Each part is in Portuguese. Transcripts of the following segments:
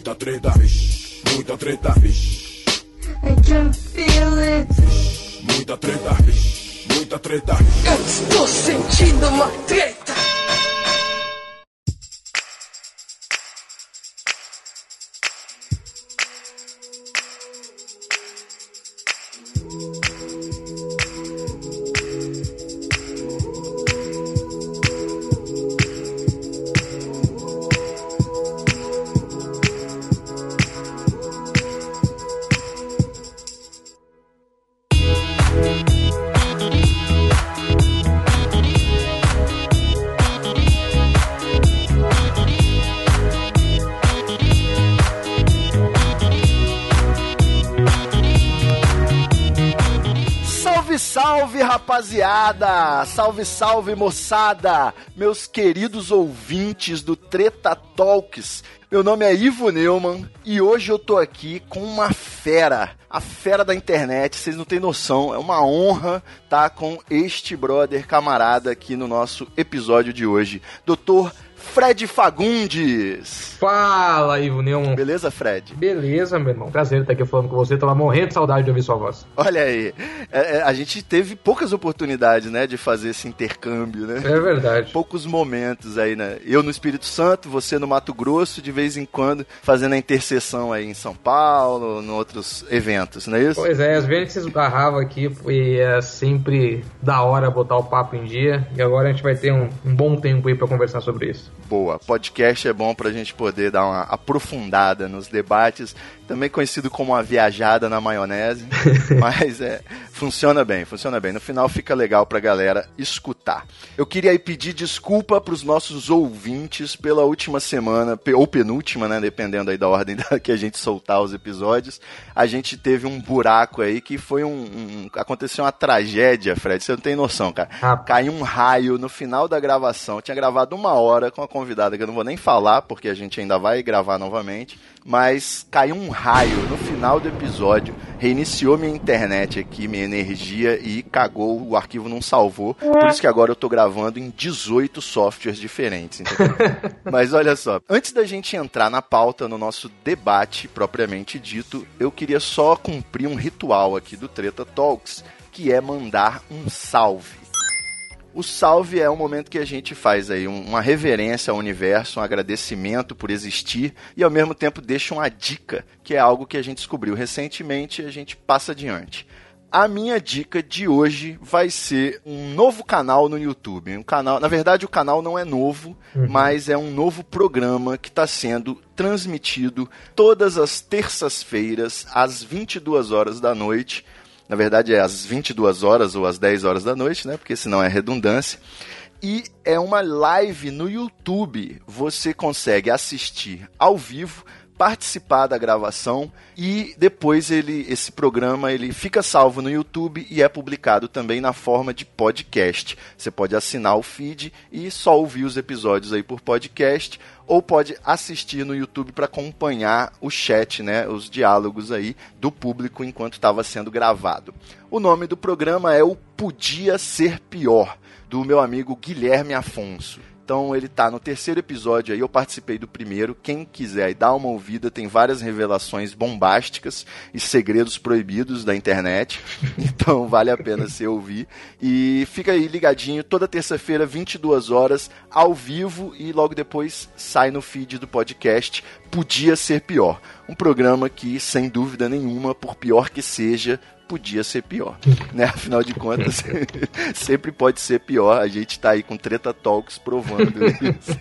Muita treta, vixe, muita treta, vixe. I can feel it. Muita treta, vixe, muita treta. Eu estou sentindo uma treta. Rapaziada! Salve, salve, moçada! Meus queridos ouvintes do Treta Talks. Meu nome é Ivo Neumann e hoje eu tô aqui com uma fera, a fera da internet, vocês não têm noção, é uma honra estar com este brother camarada aqui no nosso episódio de hoje. Doutor Fred Fagundes. Fala, Ivo Neumann. Beleza, Fred? Beleza, meu irmão. Prazer estar aqui falando com você. Tava morrendo de saudade de ouvir sua voz. Olha aí, é, é, a gente teve poucas oportunidades, né, de fazer esse intercâmbio, né? É verdade. Poucos momentos aí, né? Eu no Espírito Santo, você no Mato Grosso, de vez em quando fazendo a interseção aí em São Paulo, em outros eventos, não é isso? Pois é, às vezes vocês barravam aqui e é sempre da hora botar o papo em dia. E agora a gente vai ter um, um bom tempo aí pra conversar sobre isso. Boa, podcast é bom pra gente poder dar uma aprofundada nos debates, também conhecido como uma viajada na maionese, mas é, funciona bem, funciona bem. No final fica legal pra galera escutar. Eu queria aí pedir desculpa pros nossos ouvintes pela última semana, ou penúltima, né, dependendo aí da ordem da, que a gente soltar os episódios. A gente teve um buraco aí que foi um, um- aconteceu uma tragédia, Fred, você não tem noção, cara. Rapaz. Caiu um raio no final da gravação. Eu tinha gravado uma hora com a convidada que eu não vou nem falar, porque a gente ainda vai gravar novamente. Mas caiu um raio no final do episódio, reiniciou minha internet aqui, minha energia e cagou, o arquivo não salvou. Por isso que agora eu tô gravando em 18 softwares diferentes, entendeu? Mas olha só, antes da gente entrar na pauta, no nosso debate propriamente dito, eu queria só cumprir um ritual aqui do Treta Talks, que é mandar um salve. O salve é um momento que a gente faz aí um- uma reverência ao universo, um agradecimento por existir e ao mesmo tempo deixa uma dica, que é algo que a gente descobriu recentemente e a gente passa adiante. A minha dica de hoje vai ser um novo canal no YouTube. Um canal, na verdade, o canal não é novo, mas é um novo programa que está sendo transmitido todas as terças-feiras às 22 horas da noite. Na verdade, é às 22 horas ou às 10 horas da noite, né? Porque senão é redundância. E é uma live no YouTube. Você consegue assistir ao vivo, participar da gravação e depois ele esse programa ele fica salvo no YouTube e é publicado também na forma de podcast. Você pode assinar o feed e só ouvir os episódios aí por podcast ou pode assistir no YouTube para acompanhar o chat, né, os diálogos aí do público enquanto estava sendo gravado. O nome do programa é o Podia Ser Pior, do meu amigo Guilherme Afonso. Então ele tá no terceiro episódio aí, eu participei do primeiro. Quem quiser dar uma ouvida, tem várias revelações bombásticas e segredos proibidos da internet. Então vale a pena você ouvir. E fica aí ligadinho toda terça-feira, 22 horas, ao vivo e logo depois sai no feed do podcast. Podia ser pior. Um programa que, sem dúvida nenhuma, por pior que seja, podia ser pior, né? Afinal de contas, sempre pode ser pior. A gente tá aí com Treta Talks provando isso.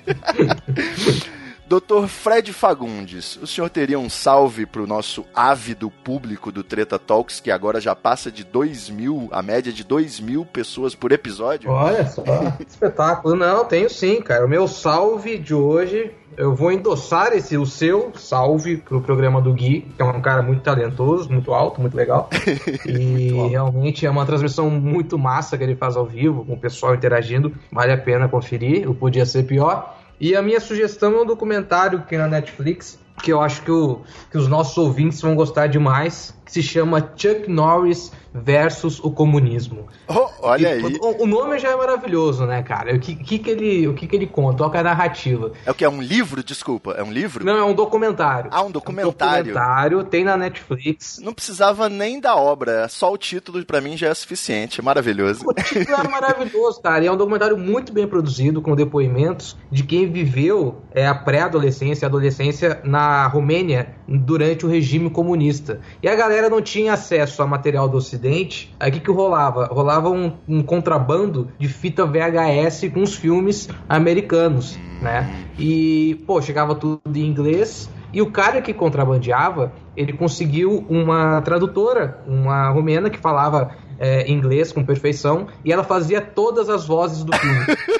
Doutor Fred Fagundes, o senhor teria um salve pro nosso ávido público do Treta Talks, que agora já passa de 2 mil, a média de 2 mil pessoas por episódio? Olha só, espetáculo. Não, tenho sim, cara. O meu salve de hoje, eu vou endossar esse, o seu salve pro programa do Gui, que é um cara muito talentoso, muito alto, muito legal. E realmente é uma transmissão muito massa que ele faz ao vivo, com o pessoal interagindo. Vale a pena conferir, o Podia Ser Pior. E a minha sugestão é um documentário que tem na Netflix, que eu acho que, o, que os nossos ouvintes vão gostar demais, que se chama Chuck Norris versus o comunismo. Oh, olha E, aí. O, o nome já é maravilhoso, né, cara? O que, que, que ele, o que, que ele conta? Qual que é a narrativa? É o que? É um livro? Desculpa, é um livro? Não, é um documentário. Ah, um documentário. Um documentário, tem na Netflix. Não precisava nem da obra, só o título pra mim já é suficiente, é maravilhoso. O título é maravilhoso, cara. E é um documentário muito bem produzido, com depoimentos de quem viveu é, a pré-adolescência e adolescência na Romênia durante o regime comunista. E a galera não tinha acesso a material do Ocidente. Aí o que, que rolava? Rolava um, um contrabando de fita VHS com os filmes americanos, né? E, pô, chegava tudo em inglês. E o cara que contrabandeava, ele conseguiu uma tradutora, uma romena que falava é, inglês com perfeição, e ela fazia todas as vozes do filme.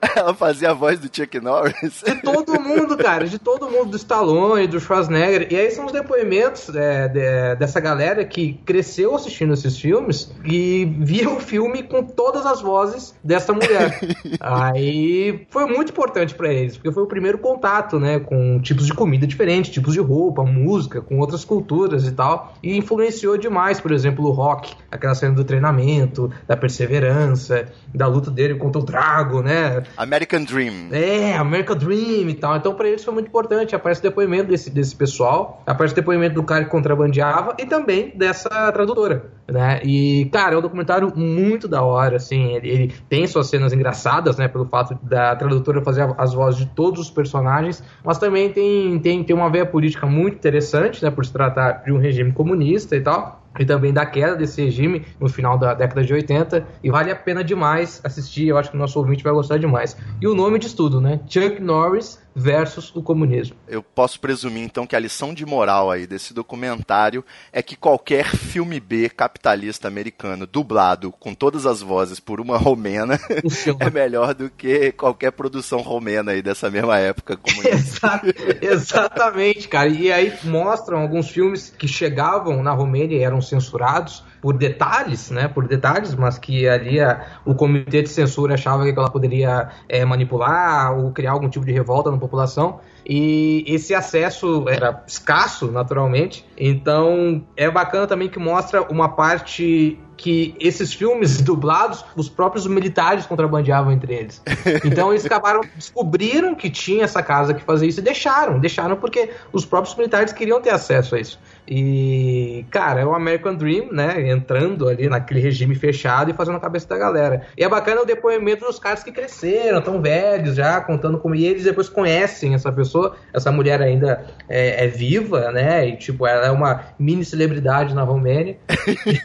Ela fazia a voz do Chuck Norris. De todo mundo, cara, de todo mundo, do Stallone, do Schwarzenegger. E aí são os depoimentos é, de- dessa galera que cresceu assistindo esses filmes e via o filme com todas as vozes dessa mulher. aí foi muito importante pra eles, porque foi o primeiro contato, né, com tipos de comida diferentes, tipos de roupa, música, com outras culturas e tal. E influenciou demais, por exemplo, o rock, aquela cena do treinamento, da perseverança, da luta dele contra o Drago, né? American Dream. É, American Dream e tal. Então, pra eles foi muito importante. Aparece o depoimento desse, desse pessoal, aparece o depoimento do cara que contrabandeava e também dessa tradutora, né? E, cara, é um documentário muito da hora, assim. Ele, ele tem suas cenas engraçadas, né? Pelo fato da tradutora fazer as vozes de todos os personagens, mas também tem, tem, tem uma veia política muito interessante, né? Por se tratar de um regime comunista e tal e também da queda desse regime no final da década de 80 e vale a pena demais assistir, eu acho que o nosso ouvinte vai gostar demais. E o nome diz tudo, né? Chuck Norris versus o comunismo. Eu posso presumir então que a lição de moral aí desse documentário é que qualquer filme B capitalista americano dublado com todas as vozes por uma romena é melhor do que qualquer produção romena aí dessa mesma época comunista. Exa- Exatamente, cara. E aí mostram alguns filmes que chegavam na Romênia e eram censurados por detalhes, né? Por detalhes, mas que ali a- o comitê de censura achava que ela poderia é, manipular ou criar algum tipo de revolta na população. E esse acesso era escasso, naturalmente. Então é bacana também que mostra uma parte que esses filmes dublados, os próprios militares contrabandeavam entre eles. Então eles acabaram, descobriram que tinha essa casa que fazia isso e deixaram. Deixaram porque os próprios militares queriam ter acesso a isso. E, cara, é o American Dream, né? Entrando ali naquele regime fechado e fazendo a cabeça da galera. E é bacana o depoimento dos caras que cresceram, tão velhos já, contando como. E eles depois conhecem essa pessoa. Essa mulher ainda é, é viva, né? E, tipo, ela é uma mini celebridade na Romênia.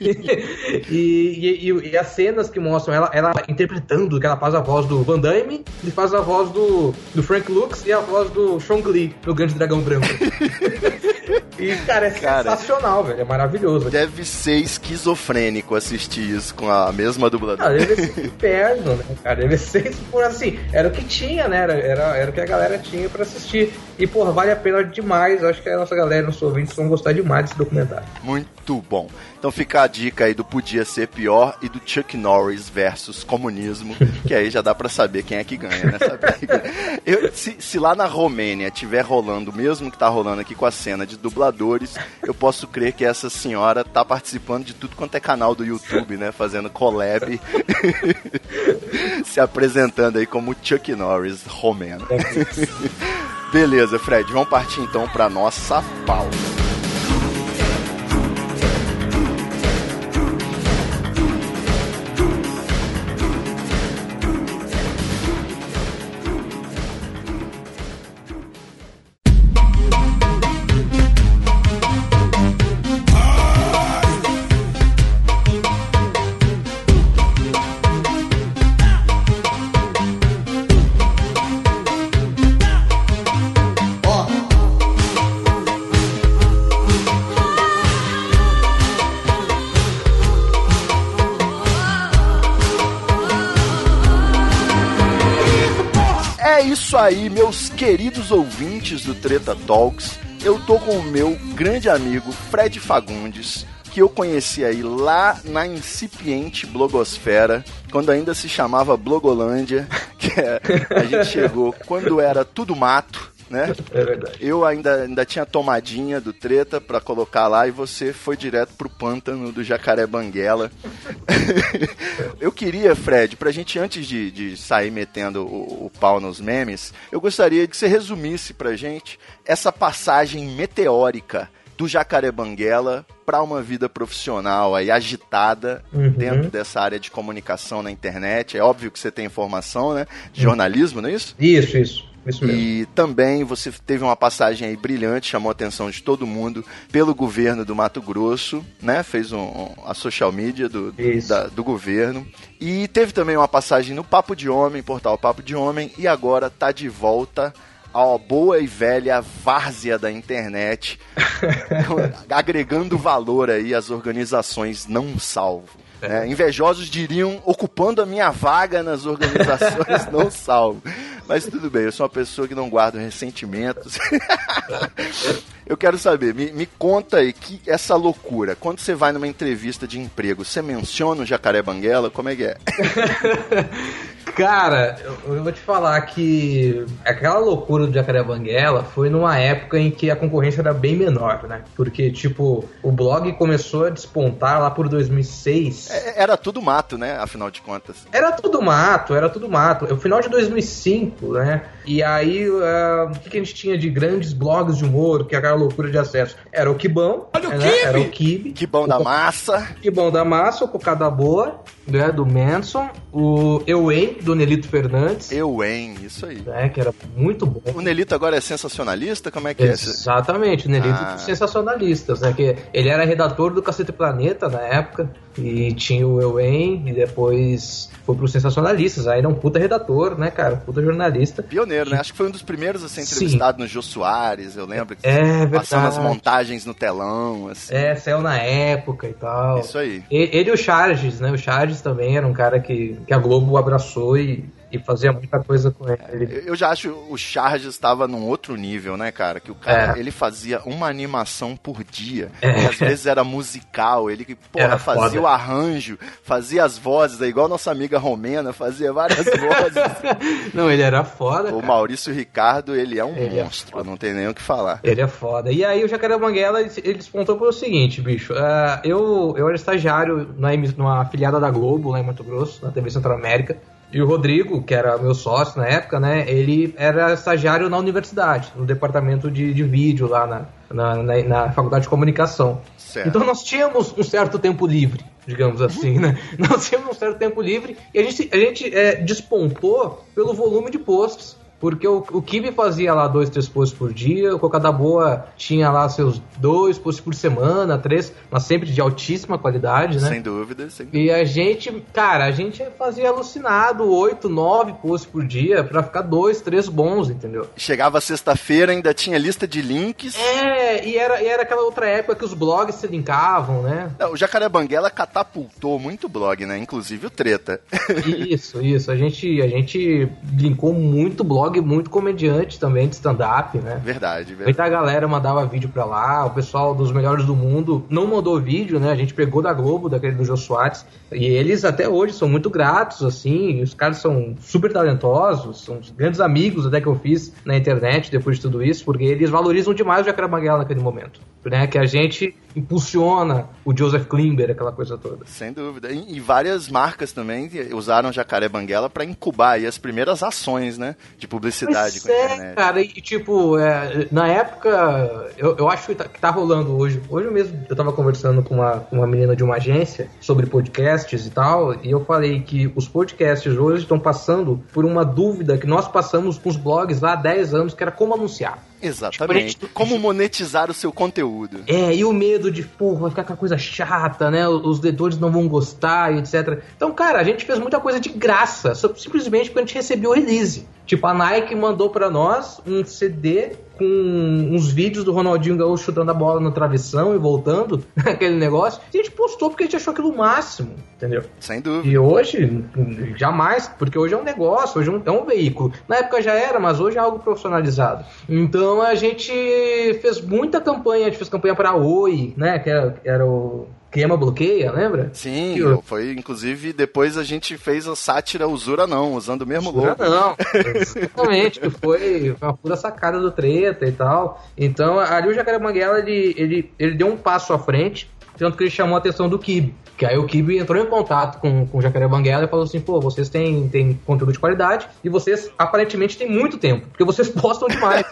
e, e- e- e as cenas que mostram ela, ela interpretando, que ela faz a voz do Van Damme e faz a voz do, do Frank Lux e a voz do Sean Lee, no Grande Dragão Branco. e, cara, é Cara. sensacional, velho. É maravilhoso. Deve ser esquizofrênico assistir isso com a mesma dubladora. deve ser inferno, né, cara? Deve ser por assim. Era o que tinha, né? Era, era, era o que a galera tinha pra assistir. E, porra, vale a pena demais. Eu acho que a nossa galera, nossos ouvintes, vão gostar demais desse documentário. Muito bom. Então fica a dica aí do Podia Ser Pior e do Chuck Norris versus comunismo, que aí já dá pra saber quem é que ganha nessa briga. Eu- se, se lá na Romênia tiver rolando o mesmo que tá rolando aqui com a cena de dubladores, eu posso crer que essa senhora tá participando de tudo quanto é canal do YouTube, né? Fazendo collab, se apresentando aí como Chuck Norris romeno. Beleza, Fred, vamos partir então pra nossa pauta. É isso aí, meus queridos ouvintes do Treta Talks. Eu tô com o meu grande amigo Fred Fagundes, que eu conheci aí lá na incipiente blogosfera, quando ainda se chamava Blogolândia, que é- a gente chegou quando era tudo mato. Né? É verdade. Eu ainda, ainda tinha tomadinha do treta pra colocar lá e você foi direto pro pântano do Jacaré Banguela. eu queria, Fred, pra gente, antes de, de sair metendo o, o pau nos memes, eu gostaria que você resumisse pra gente essa passagem meteórica do Jacaré Banguela para uma vida profissional aí agitada Uhum. dentro dessa área de comunicação na internet. É óbvio que você tem informação, né? De jornalismo, não é isso? Isso, isso. Isso mesmo. E também você teve uma passagem aí brilhante, chamou a atenção de todo mundo pelo governo do Mato Grosso, né? Fez um, um- a social media do, da- do governo. E teve também uma passagem no Papo de Homem, portal Papo de Homem, e agora tá de volta à boa e velha várzea da internet, agregando valor aí às organizações não salvo. né? Invejosos diriam ocupando a minha vaga nas organizações não salvo. Mas tudo bem, eu sou uma pessoa que não guarda ressentimentos. eu quero saber, me, me conta aí que essa loucura, quando você vai numa entrevista de emprego, você menciona o Jacaré Banguela? Como é que é? Cara, eu, eu vou te falar que aquela loucura do Jacaré Banguela foi numa época em que a concorrência era bem menor, né? Porque, tipo, o blog começou a despontar lá por 2006. É, Era tudo mato, né? Afinal de contas. Era tudo mato, era tudo mato. É o final de 2005, né? E aí, ah, o que, que a gente tinha de grandes blogs de humor, que é aquela loucura de acesso? Era o Kibão, Olha o né? Kibe! era o Kibe. Que bom da massa. Kibão da Massa, o Cocada Boa, né? Do Manson, o Euém, do Nelito Fernandes, Eu, hein? Isso aí. né? Que era muito bom. O Nelito agora é sensacionalista? Como é que é? Exatamente, o Nelito Ah. sensacionalistas, né? Que ele era redator do Cacete Planeta na época, e tinha o Euém, e depois foi pro Sensacionalistas. Aí era um puta redator, né, cara? Puta jornalista. Pioneiro, né? Acho que foi um dos primeiros a ser Sim. entrevistado no Jô Soares, eu lembro. que É Passando as montagens no telão, assim. É, saiu na época e tal. Isso aí. E- Ele e o Charges, né? O Charges também era um cara que, que a Globo abraçou e, e fazia muita coisa com ele. Eu- Eu já acho o Charges estava num outro nível, né, cara? Que o cara, É. ele fazia uma animação por dia. É. Às vezes era musical, ele porra, Era fazia foda. o arranjo, fazia as vozes, é igual nossa amiga Romena, fazia várias vozes. Não, ele era foda, o cara. Maurício Ricardo, ele é um Ele é monstro, não tem nem o que falar. Ele é foda. E aí o Jacaré Banguela, ele, despontou pelo seguinte, bicho. ah, eu, eu era estagiário na, numa afiliada da Globo, lá em Mato Grosso, na TV Central América. E o Rodrigo, que era meu sócio na época, né? Ele era estagiário na universidade, no departamento de, de vídeo lá na, na, na- na faculdade de comunicação. Certo. Então nós tínhamos um certo tempo livre, digamos assim, né? Nós tínhamos um certo tempo livre e a gente, a gente é, despontou pelo volume de posts. Porque o, o Kibe fazia lá dois, três posts por dia, o Cocada Boa tinha lá seus dois posts por semana, três, mas sempre de altíssima qualidade, né? Sem dúvida, sem dúvida. E a gente, cara, a gente fazia alucinado, oito, nove posts por dia pra ficar dois, três bons, entendeu? Chegava sexta-feira, ainda tinha lista de links. É, e era, e era aquela outra época que os blogs se linkavam, né? Não, O Jacaré Banguela catapultou muito blog, né? Inclusive o Treta. Isso, isso. A gente, a gente linkou muito blog, muito comediante também de stand-up, né? Verdade, verdade. Muita galera mandava vídeo pra lá, o pessoal dos melhores do mundo não mandou vídeo, né? A gente pegou da Globo, daquele do Jô Soares, e eles até hoje são muito gratos, assim, os caras são super talentosos, são grandes amigos até que eu fiz na internet depois de tudo isso, porque eles valorizam demais o Jacaré Banguela naquele momento, né? Que a gente impulsiona o Joseph Klimber, aquela coisa toda. Sem dúvida. E, e várias marcas também usaram Jacaré Banguela para incubar aí as primeiras ações, né? De publicidade Pois com a é, internet. cara, e tipo, é, na época, eu, eu acho que tá, que tá rolando hoje. Hoje mesmo eu tava conversando com uma, com uma menina de uma agência sobre podcasts e tal, e eu falei que os podcasts hoje estão passando por uma dúvida que nós passamos com os blogs lá há 10 anos, que era como anunciar. Exatamente. Tipo, a Como monetizar o seu conteúdo. É, e o medo de, pô, vai ficar aquela coisa chata, né? Os leitores não vão gostar e etc. Então, cara, a gente fez muita coisa de graça, simplesmente porque a gente recebeu o release. Tipo, a Nike mandou pra nós um CD com uns vídeos do Ronaldinho Gaúcho chutando a bola no travessão e voltando, aquele negócio. E a gente postou porque a gente achou aquilo o máximo, entendeu? Sem dúvida. E hoje, jamais, porque hoje é um negócio, hoje é um, é um veículo. Na época já era, mas hoje é algo profissionalizado. Então a gente fez muita campanha, a gente fez campanha pra Oi, né? Que era, que era o. queima, bloqueia, lembra? Sim, Que foi inclusive depois a gente fez a sátira Usura não, usando o mesmo Usura logo. não, exatamente, que foi uma pura sacada do treta e tal. Então, ali o Jacaré Banguela, ele, ele, ele deu um passo à frente, tanto que ele chamou a atenção do Kibe. Que aí o Kibe entrou em contato com, com o Jacaré Banguela e falou assim, pô, vocês têm, têm conteúdo de qualidade e vocês aparentemente têm muito tempo, porque vocês postam demais.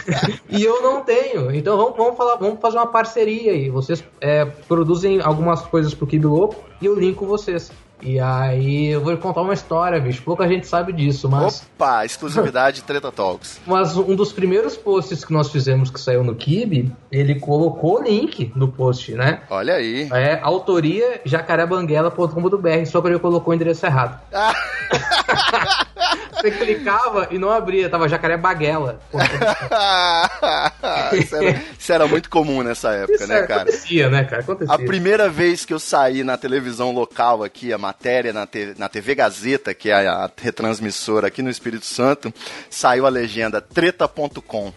e eu não tenho. Então vamos, vamos, falar, vamos fazer uma parceria aí. Vocês é, produzem algumas coisas pro Kibe Louco e eu linko vocês. E aí eu vou contar uma história, bicho. Pouca gente sabe disso, mas. Opa, exclusividade Treta Talks. Mas um dos primeiros posts que nós fizemos que saiu no Kibe, ele colocou o link no post, né? Olha aí. É autoria jacarebanguela.com.br, só que ele colocou o endereço errado. Você clicava e não abria, tava jacaré baguela. isso, era, isso era muito comum nessa época, Isso né, é, cara? acontecia, né, cara? Acontecia. A primeira vez que eu saí na televisão local aqui, a matéria na, te- na TV Gazeta, que é a retransmissora aqui no Espírito Santo, saiu a legenda treta.com.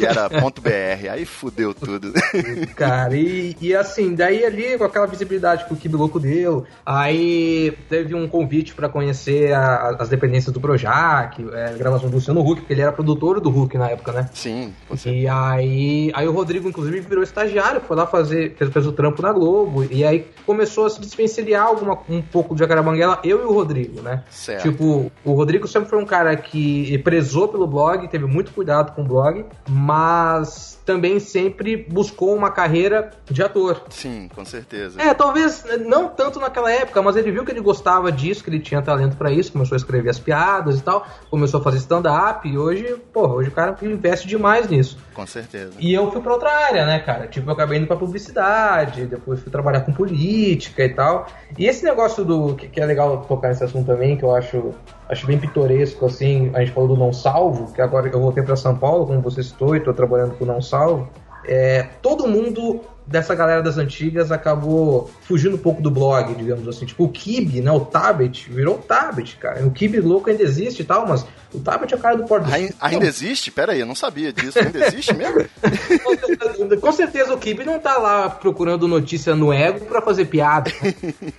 E era ponto .br, aí fudeu tudo. Cara, e, e assim, daí ali com aquela visibilidade que o Kibi Louco deu, aí teve um convite pra conhecer a- as dependências do Projac, é, gravação do Luciano Huck, porque ele era produtor do Huck na época, né? Sim, certeza. E aí, aí o Rodrigo, inclusive, virou estagiário, foi lá fazer, fez, fez o trampo na Globo, e aí começou a se desvencilhar alguma, um pouco de Jacarabanguela, eu e o Rodrigo, né? Certo. Tipo, o Rodrigo sempre foi um cara que prezou pelo blog, teve muito cuidado com o blog, mas também sempre buscou uma carreira de ator. Sim, com certeza. É, talvez não tanto naquela época, mas ele viu que ele gostava disso, que ele tinha talento pra isso, começou a escrever as piadas e tal, começou a fazer stand-up e hoje, porra, hoje o cara investe demais nisso. Com certeza. E eu fui pra outra área, né, cara? Tipo, eu acabei indo pra publicidade, depois fui trabalhar com política e tal. E esse negócio do. que, que é legal tocar nesse assunto também, que eu acho, acho bem pitoresco, assim, a gente falou do Não Salvo, que agora eu voltei pra São Paulo, como você citou, e tô trabalhando com o Não Salvo. É, todo mundo dessa galera das antigas acabou fugindo um pouco do blog, digamos assim. Tipo, o Kibe, né? O Tabet, virou o Tabet, cara. O Kibe louco ainda existe e tal, mas o Tabet é o cara do Porto do Ai- Sul. Ainda existe? Pera aí, eu não sabia disso. Ainda existe mesmo? Com certeza o Kibe não tá lá procurando notícia no ego pra fazer piada.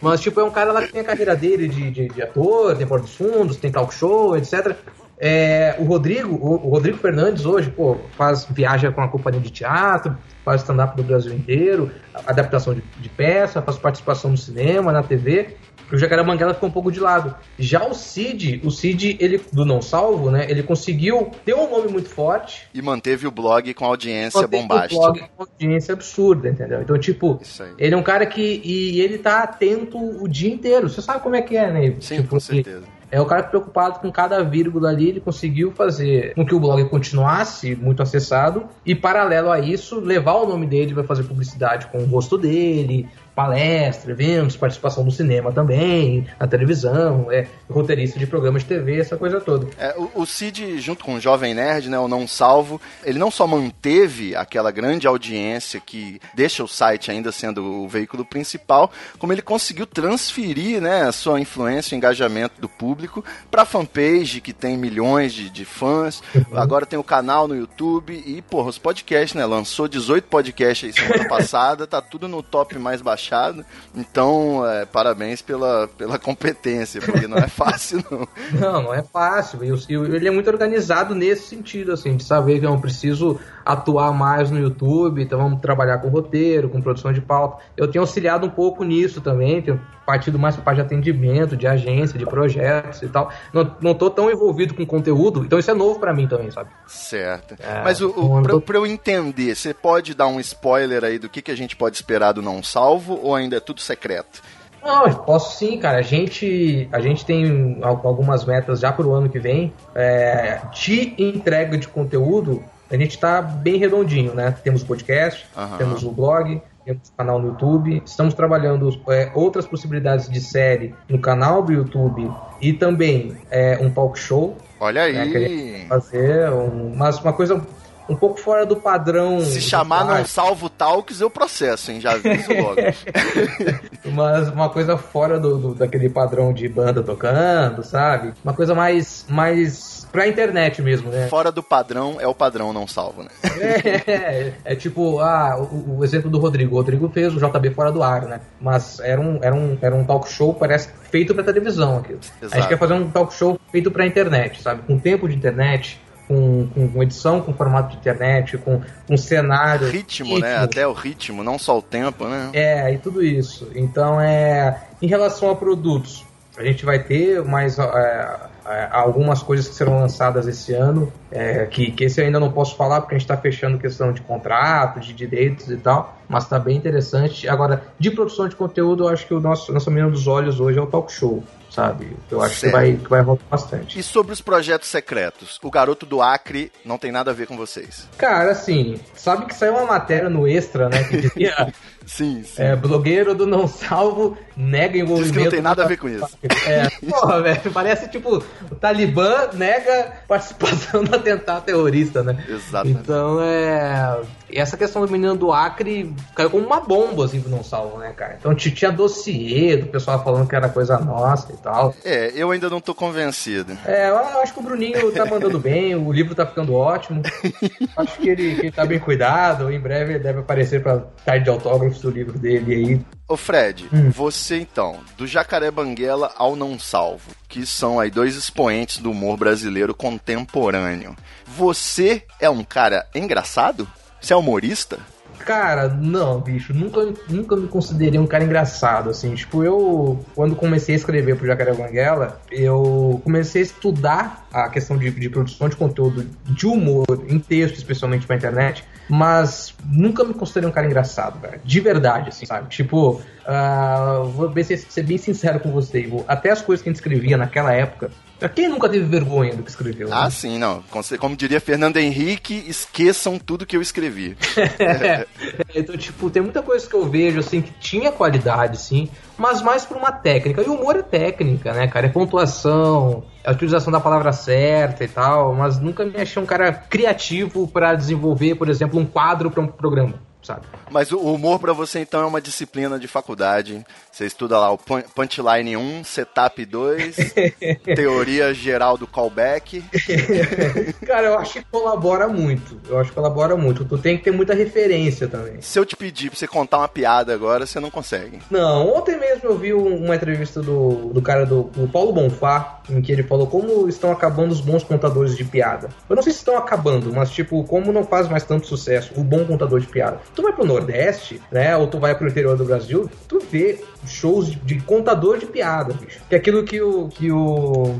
Mas, tipo, é um cara lá que tem a carreira dele de, de, de ator, tem Porta dos Fundos, tem talk show, etc. É, o Rodrigo, o, o Rodrigo Fernandes hoje, pô, faz viaja com a companhia de teatro, faz stand-up do Brasil inteiro, adaptação de, de peça, faz participação no cinema, na TV. O Jacaré ficou um pouco de lado. Já o Cid, o Cid, ele, do Não Salvo, né? Ele conseguiu ter um nome muito forte, E manteve o blog com audiência manteve o bombástica. blog com audiência absurda, entendeu? Então, tipo, ele é um cara que. E ele tá atento o dia inteiro. Você sabe como é que é, né? Sim, Tipo, com certeza. É o cara preocupado com cada vírgula ali, ele conseguiu fazer com que o blog continuasse muito acessado e, paralelo a isso, levar o nome dele vai fazer publicidade com o rosto dele, palestra, eventos, participação no cinema também, na televisão, é roteirista de programas de TV, essa coisa toda. É, o, o Cid, junto com o Jovem Nerd, né, o Não Salvo, ele não só manteve aquela grande audiência que deixa o site ainda sendo o veículo principal, como ele conseguiu transferir né, a sua influência e engajamento do público para a fanpage, que tem milhões de, de fãs. Agora tem o canal no YouTube e, porra, os podcasts, né? Lançou 18 podcasts aí semana passada, tá tudo no top mais baixado. Então, é, parabéns pela, pela competência, porque não é fácil, não. Não, não é fácil. E ele é muito organizado nesse sentido, assim, de saber que eu preciso atuar mais no YouTube, então vamos trabalhar com roteiro, com produção de pauta. Eu tenho auxiliado um pouco nisso também, tenho partido mais para parte de atendimento, de agência, de projetos e tal. Não, não tô tão envolvido com conteúdo, então isso é novo para mim também, sabe? Certo. É, Mas o, o, pra, tô- pra eu entender, você pode dar um spoiler aí do que, que a gente pode esperar do Não Salvo ou ainda é tudo secreto? Não, posso sim, cara. A gente, a gente tem al- algumas metas já pro ano que vem. É, de entrega de conteúdo, a gente tá bem redondinho, né? Temos podcast, Aham. temos o blog, temos o canal no YouTube. Estamos trabalhando é, outras possibilidades de série no canal do YouTube e também é, um talk show. Olha né, que a gente aí. vai fazer um- mas uma coisa um pouco fora do padrão. Se chamar não salvo talks, eu processo, hein? Já aviso logo. Mas uma coisa fora do, do, daquele padrão de banda tocando, sabe? Uma coisa mais, mais pra internet mesmo, né? Fora do padrão é o padrão não salvo, né? É, é, é tipo, ah, o, o, exemplo do Rodrigo. O Rodrigo fez o JB fora do ar, né? Mas era um, era um, era um talk show, parece, feito pra televisão aquilo. Exato. A gente quer fazer um talk show feito pra internet, sabe? Com tempo de internet, com, com, edição, com formato de internet, com, com cenário. Ritmo, ritmo, né? Até o ritmo, não só o tempo, né? É, e tudo isso. Então, é. Em relação a produtos, a gente vai ter mais. É, é, algumas coisas que serão lançadas esse ano, é, que, que esse eu ainda não posso falar porque a gente está fechando questão de contrato, de direitos e tal, mas está bem interessante. Agora, de produção de conteúdo, eu acho que o nosso, nossa menina dos olhos hoje é o talk show sabe? Eu acho que vai, que vai voltar bastante. E sobre os projetos secretos? O garoto do Acre não tem nada a ver com vocês. Cara, assim, sabe que saiu uma matéria no Extra, né? Que dizia. sim, sim. É, blogueiro do Não Salvo nega envolvimento. Diz que não tem nada a ver com isso. É, porra, velho, parece tipo o Talibã nega participação no atentado terrorista, né? Exatamente. Então é. Essa questão do menino do Acre caiu como uma bomba, assim, pro Não Salvo, né, cara? Então tinha dossiê do pessoal falando que era coisa nossa e tal. É, eu ainda não tô convencido. É, eu acho que o Bruninho tá mandando bem, o livro tá ficando ótimo. acho que ele, que ele tá bem cuidado, em breve ele deve aparecer pra tarde de autógrafos do livro dele aí. Ô Fred, hum. você então, do Jacaré Banguela ao Não Salvo, que são aí dois expoentes do humor brasileiro contemporâneo. Você é um cara engraçado? Você é humorista? Cara, não, bicho, nunca, nunca me considerei um cara engraçado, assim. Tipo, eu, quando comecei a escrever pro Jacaré Banguela, eu comecei a estudar a questão de, de produção de conteúdo de humor, em texto, especialmente pra internet, mas nunca me considerei um cara engraçado, cara. De verdade, assim, sabe? Tipo, uh, vou ser, ser bem sincero com você, Ivo. Até as coisas que a gente escrevia naquela época, quem nunca teve vergonha do que escreveu? Ah, né? sim, não. Como diria Fernando Henrique, esqueçam tudo que eu escrevi. é, então, tipo, tem muita coisa que eu vejo, assim, que tinha qualidade, sim, mas mais por uma técnica. E o humor é técnica, né, cara? É pontuação, é a utilização da palavra certa e tal, mas nunca me achei um cara criativo para desenvolver, por exemplo, um quadro para um programa sabe? Mas o humor para você então é uma disciplina de faculdade. Você estuda lá o punchline 1, setup 2, teoria geral do callback. Cara, eu acho que colabora muito. Eu acho que colabora muito. Tu tem que ter muita referência também. Se eu te pedir pra você contar uma piada agora, você não consegue. Não, ontem mesmo eu vi uma entrevista do, do cara do, do Paulo Bonfá, em que ele falou como estão acabando os bons contadores de piada. Eu não sei se estão acabando, mas tipo, como não faz mais tanto sucesso o bom contador de piada. Tu vai pro Nordeste, né? Ou tu vai pro interior do Brasil, tu vê shows de, contador de piada, bicho. Que é aquilo que o. Que o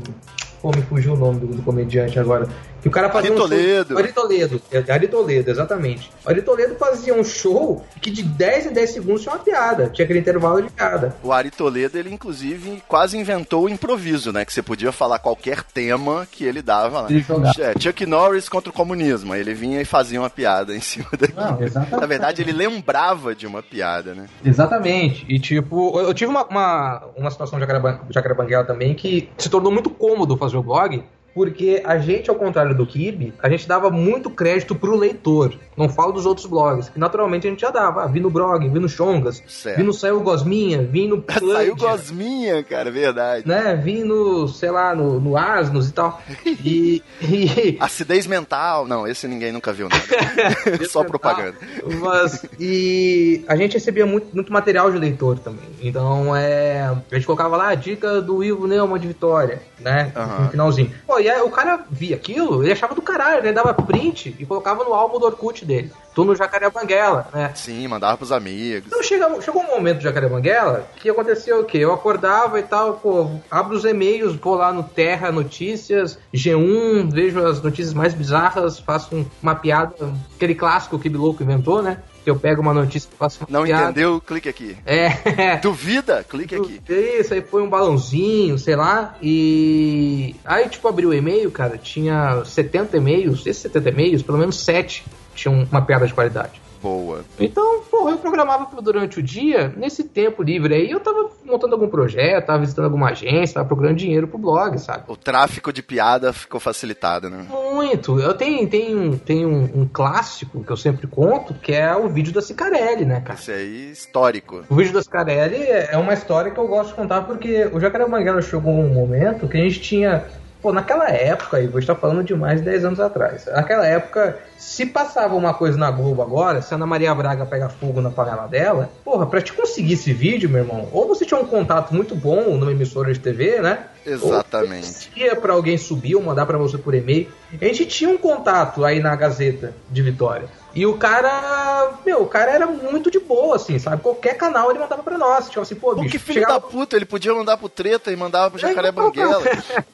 Pô, me fugiu o nome do, do comediante agora. Que o cara fazia Ari um Toledo. Show... Ari Toledo. É, Ari Toledo, exatamente. Ari Toledo fazia um show que de 10 em 10 segundos tinha uma piada. Tinha aquele intervalo de piada. O Ari Toledo, ele inclusive quase inventou o improviso, né? Que você podia falar qualquer tema que ele dava lá. É, Chuck Norris contra o comunismo. Aí ele vinha e fazia uma piada em cima daquilo. Não, exatamente. Na verdade, ele lembrava de uma piada, né? Exatamente. E tipo, eu tive uma, uma, uma situação de Jacarebanguela também que se tornou muito cômodo fazer o blog porque a gente, ao contrário do Kibe, a gente dava muito crédito pro leitor. Não falo dos outros blogs, que naturalmente a gente já dava. Ah, vi no blog, vi no Chongas, certo. vi no Saiu Gosminha, vi no Saiu Gosminha, cara, verdade. Né, vi no, sei lá, no, no Asnos e tal. E, e... Acidez mental, não, esse ninguém nunca viu nada. Só propaganda. Mas, e a gente recebia muito, muito material de leitor também. Então, é, a gente colocava lá a dica do Ivo Neumann de Vitória, né, uhum. no finalzinho. Pô, e aí, o cara via aquilo, ele achava do caralho, ele dava print e colocava no álbum do Orkut dele. Tu no Jacaré Banguela, né? Sim, mandava pros amigos. Então chega, chegou um momento do Jacaré Banguela que aconteceu o quê? Eu acordava e tal, pô, abro os e-mails, vou lá no Terra Notícias, G1, vejo as notícias mais bizarras, faço uma piada, aquele clássico que o Louco inventou, né? Que eu pego uma notícia e faço uma Não piada. entendeu? Clique aqui. É. Duvida? Clique aqui. Isso, aí foi um balãozinho, sei lá, e... Aí, tipo, abri o e-mail, cara, tinha 70 e-mails, esses 70 e-mails, pelo menos 7 tinham uma piada de qualidade boa. Então, porra, eu programava durante o dia, nesse tempo livre aí, eu tava montando algum projeto, tava visitando alguma agência, tava procurando dinheiro pro blog, sabe? O tráfico de piada ficou facilitado, né? muito. Eu tenho, tenho, um, tenho um, um clássico que eu sempre conto, que é o vídeo da Cicarelli, né, cara? Esse aí, histórico. O vídeo da Cicarelli é uma história que eu gosto de contar porque o Jacaré Banguela chegou um momento que a gente tinha Pô, naquela época, e vou estar falando de mais de 10 anos atrás, naquela época, se passava uma coisa na Globo agora, se a Ana Maria Braga pega fogo na panela dela, porra, pra te conseguir esse vídeo, meu irmão, ou você tinha um contato muito bom numa emissora de TV, né? Exatamente. Ou ia pra alguém subir ou mandar para você por e-mail. A gente tinha um contato aí na Gazeta de Vitória. E o cara, meu, o cara era muito de boa, assim, sabe? Qualquer canal ele mandava pra nós. Tipo assim, pô, bicho. que filho chegava- da puta, ele podia mandar pro Treta e mandava pro Jacaré então, Banguela.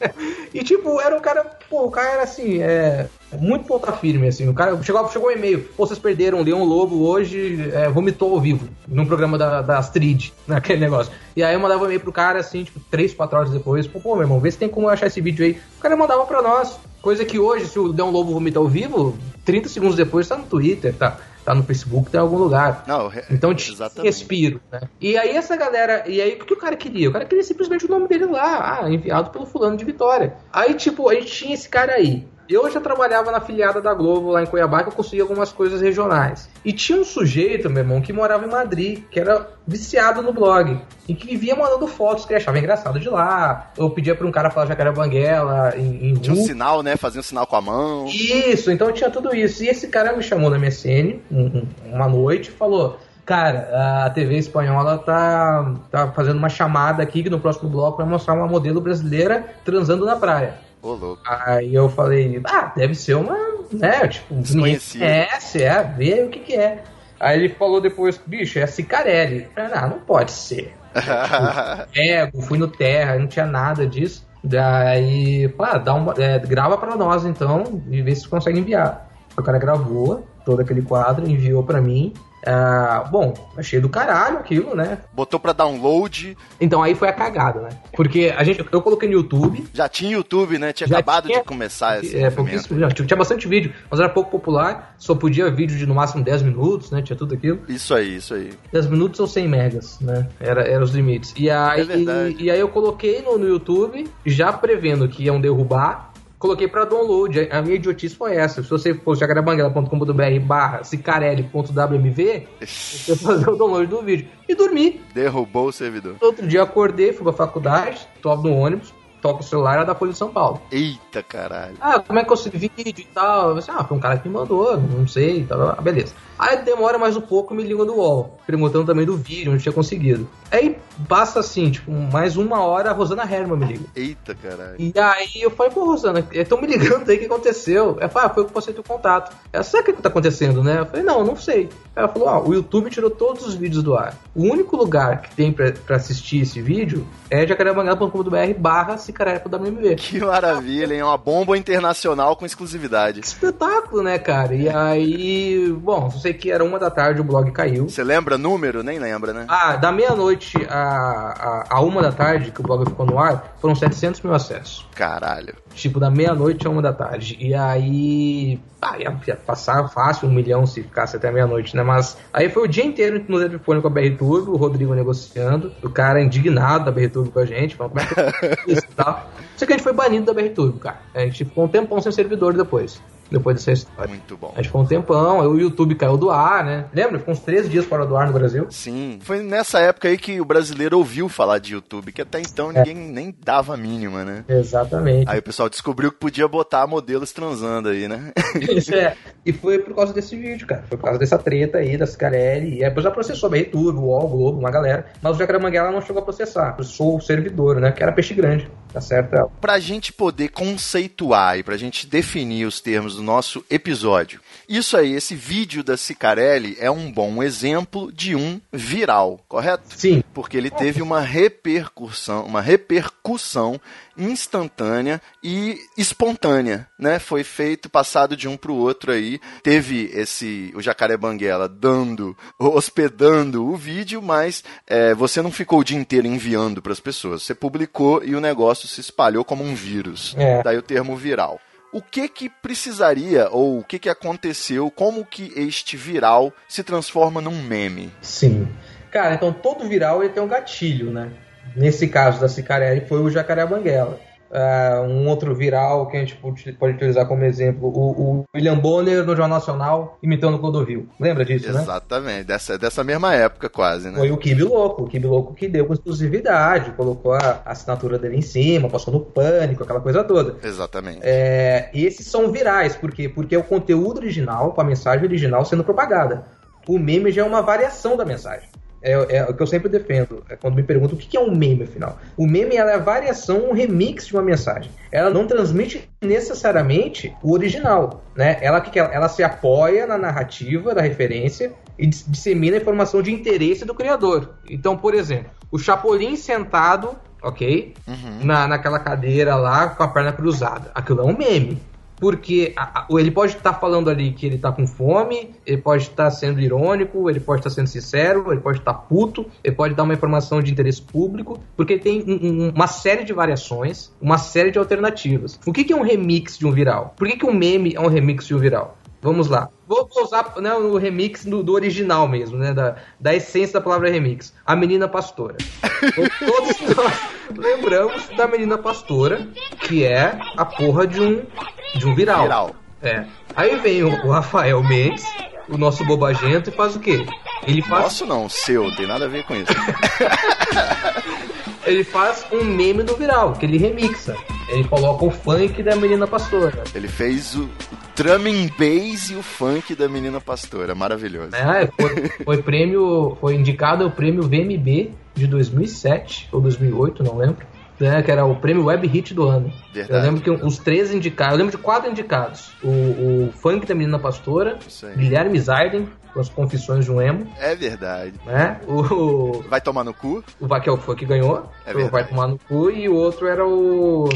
e tipo, era um cara, pô, o cara era assim, é, muito ponta firme, assim. O cara chegou, chegou um e-mail, pô, vocês perderam, Leão Lobo hoje é, vomitou ao vivo, num programa da, da Astrid, naquele negócio. E aí eu mandava um e-mail pro cara, assim, tipo, três, quatro horas depois, pô, pô, meu irmão, vê se tem como achar esse vídeo aí. O cara mandava pra nós. Coisa que hoje, se o Leão Lobo vomitar ao vivo, 30 segundos depois tá no Twitter, tá, tá no Facebook, tá em algum lugar. Não, Então exatamente. respiro, né? E aí essa galera, e aí o que o cara queria? O cara queria simplesmente o nome dele lá, ah, enviado pelo fulano de Vitória. Aí, tipo, a gente tinha esse cara aí. Eu já trabalhava na filiada da Globo lá em Cuiabá, que eu conseguia algumas coisas regionais. E tinha um sujeito, meu irmão, que morava em Madrid, que era viciado no blog. E que vivia mandando fotos que ele achava engraçado de lá. Eu pedia pra um cara falar Jacaré Banguela em, em Tinha um sinal, né? Fazia um sinal com a mão. Isso, então tinha tudo isso. E esse cara me chamou na MSN um- um- uma noite e falou: Cara, a TV espanhola tá, tá fazendo uma chamada aqui que no próximo bloco vai mostrar uma modelo brasileira transando na praia. Ô, louco. Aí eu falei, ah, deve ser uma, né, tipo, Desconhecido. conhece, é, vê o que que é. Aí ele falou depois, bicho, é Cicarelli. Eu falei, ah, não pode ser. Ego, fui no Terra, não tinha nada disso. Daí, pá, dá uma, é, grava pra nós então e vê se consegue enviar. O cara gravou todo aquele quadro, enviou pra mim. Ah, bom, achei do caralho aquilo, né? Botou pra download. Então aí foi a cagada, né? Porque a gente, eu coloquei no YouTube, Já tinha YouTube, né? Tinha acabado tinha- de começar esse é, já, tinha bastante vídeo, mas era pouco popular, só podia vídeo de no máximo 10 minutos, né? Tinha tudo aquilo. Isso aí, isso aí. 10 minutos ou 100 megas, né? Era, era os limites. E aí, É verdade. e aí eu coloquei no, no YouTube, já prevendo que iam derrubar, coloquei pra download. A minha idiotice foi essa. Se você for jacarebanguela.com.br barra cicarelli.wmv, você fazer o download do vídeo. E dormi. Derrubou o servidor. Outro dia acordei, fui pra faculdade, tô no ônibus, toco o celular, era da Folha de São Paulo. Eita caralho. Ah, como é que eu consegui vídeo e tal? Eu disse, ah, foi um cara que me mandou, não sei e tal. Ah, beleza. Aí demora mais um pouco, me liga do UOL, perguntando também do vídeo, onde tinha conseguido. Aí passa assim, tipo, mais uma hora, a Rosana Herman me liga. Eita caralho. E aí eu falei, pô, Rosana, estão me ligando aí, o que aconteceu? Ela falou, ah, foi que eu passei teu contato. Ela, sabe o que tá acontecendo, né? Eu falei, não, não sei. Ela falou, ó, o YouTube tirou todos os vídeos do ar. O único lugar que tem pra, pra assistir esse vídeo é jacarebanguela.com.br barra cicareco.wmv. Que maravilha, hein? É Uma bomba internacional com exclusividade. espetáculo, né, cara? E aí, bom, só sei que era uma da tarde, o blog caiu. Você lembra número? Nem lembra, né? Ah, da meia-noite a, a, a uma da tarde, que o blog ficou no ar, foram 700 mil acessos. Caralho. Tipo, da meia-noite a uma da tarde. E aí. Ah, ia, ia passar fácil um milhão se ficasse até meia-noite, né? Mas aí foi o dia inteiro no telefone com a BR Turbo, o Rodrigo negociando, o cara indignado da BR Turbo com a gente, falando como é que é isso e tal. Só que a gente foi banido da BR Turbo, cara. A gente ficou um tempão sem servidor depois. Depois dessa história. Muito bom. A gente ficou um tempão, aí o YouTube caiu do ar, né? Lembra? Ficou uns três dias fora do ar no Brasil. Sim. Foi nessa época aí que o brasileiro ouviu falar de YouTube, que até então ninguém nem dava a mínima, né? Exatamente. Aí o pessoal descobriu que podia botar modelos transando aí, né? Isso é. E foi por causa desse vídeo, cara. Foi por causa dessa treta aí da Cicarelli. E aí depois já processou a BR Turbo, o UOL, Globo, uma galera. Mas o Jacaremanguela não chegou a processar. Processou o servidor, né? Que era peixe grande. Tá certo? ela. Pra gente poder conceituar e pra gente definir os termos do nosso episódio. Isso aí, esse vídeo da Cicarelli é um bom exemplo de um viral, correto? Sim. Porque ele teve uma repercussão, uma repercussão instantânea e espontânea, né? Foi feito passado de um para o outro aí. Teve esse o Jacaré Banguela dando, hospedando o vídeo, mas é, você não ficou o dia inteiro enviando para as pessoas. Você publicou e o negócio se espalhou como um vírus. É. Daí o termo viral. O que que precisaria ou o que que aconteceu? Como que este viral se transforma num meme? Sim. Cara, então todo viral ele tem um gatilho, né? Nesse caso da Cicarelli foi o Jacaré Banguela. Uh, um outro viral que a gente pode utilizar como exemplo, o, o William Bonner no Jornal Nacional imitando o Clodovil. Lembra disso, Exatamente, né? Exatamente, dessa, dessa mesma época quase, né? Foi o Kibe Louco, o Kibe Louco que deu com exclusividade, colocou a assinatura dele em cima, passou no pânico, aquela coisa toda. Exatamente. É, esses são virais, por quê? Porque é o conteúdo original, com a mensagem original sendo propagada. O meme já é uma variação da mensagem. É, é, o que eu sempre defendo, é quando me perguntam o que é um meme, afinal. O meme é a variação, um remix de uma mensagem. Ela não transmite necessariamente o original, né? Ela, que ela, ela se apoia na narrativa da referência e dissemina a informação de interesse do criador. Então, por exemplo, o Chapolin sentado, ok? Uhum. Na, naquela cadeira lá com a perna cruzada. Aquilo é um meme porque ele pode estar tá falando ali que ele está com fome, ele pode estar tá sendo irônico, ele pode estar tá sendo sincero, ele pode estar tá puto, ele pode dar uma informação de interesse público, porque tem um, um, uma série de variações, uma série de alternativas. O que, que é um remix de um viral? Por que, que um meme é um remix de um viral? Vamos lá. Vou usar né, o remix do, do, original mesmo, né? Da, da essência da palavra remix. A menina pastora. Todos nós lembramos da menina pastora, que é a porra de um, de um viral. viral. É. Aí vem o, o Rafael Mendes, o nosso bobagento, e faz o quê? Ele faz. Nosso não, seu, tem nada a ver com isso. ele faz um meme do viral, que ele remixa. Ele coloca o funk da menina pastora. Ele fez o, drum and bass e o funk da menina pastora. Maravilhoso. É, foi, foi prêmio, foi indicado ao prêmio VMB de 2007 ou 2008, não lembro. Né, que era o prêmio Web Hit do ano. Verdade. Eu lembro que os três indicados, eu lembro de quatro indicados: o, o Funk da Menina Pastora, Guilherme Zaiden, com as Confissões de um Emo. É verdade. Né? O, Vai tomar no cu? O Vaquel foi que ganhou. É o Vai tomar no cu. E o outro era o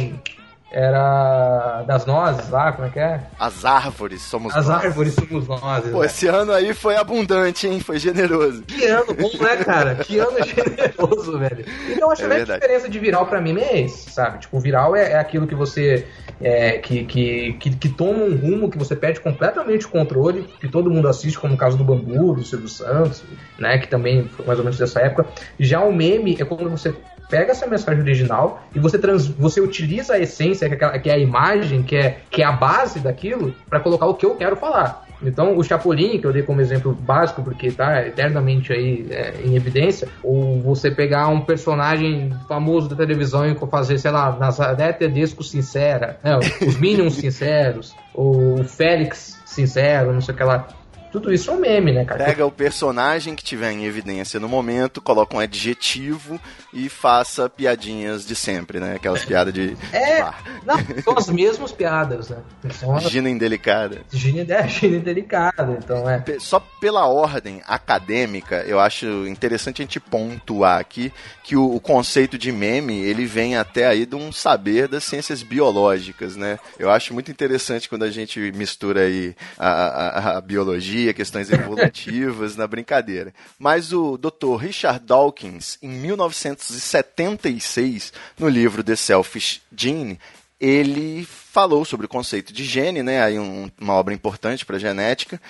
era das nozes lá, como é que é? As árvores somos As nós. árvores somos nós. Pô, esse ano aí foi abundante, hein? Foi generoso. Que ano bom, né, cara? Que ano generoso, velho. Então, acho é que a diferença de viral pra mim é esse, sabe? Tipo, viral é, é aquilo que você. É, que, que, que, que, toma um rumo que você perde completamente o controle, que todo mundo assiste, como o caso do Bambu, do Silvio Santos, né? Que também foi mais ou menos dessa época. Já o meme é quando você pega essa mensagem original e você, trans, você utiliza a essência, que é, é a imagem, que é, que é a base daquilo, para colocar o que eu quero falar. Então, o Chapolin, que eu dei como exemplo básico, porque tá eternamente aí é, em evidência, ou você pegar um personagem famoso da televisão e fazer, sei lá, Nazaré Tedesco sincera, né, os Minions sinceros, o Félix sincero, não sei o que lá tudo isso é um meme, né, cara? Pega o personagem que tiver em evidência no momento, coloca um adjetivo e faça piadinhas de sempre, né? Aquelas piadas de. É, de não, são as mesmas piadas, né? São. Gina indelicada. Gina, é, Gina indelicada, então é. Só pela ordem acadêmica, eu acho interessante a gente pontuar aqui que o, o conceito de meme, ele vem até aí de um saber das ciências biológicas, né? Eu acho muito interessante quando a gente mistura aí a, a, a biologia questões evolutivas na brincadeira. Mas o Dr. Richard Dawkins, em 1976, no livro The Selfish Gene, ele falou sobre o conceito de gene, né? Aí um, uma obra importante para genética,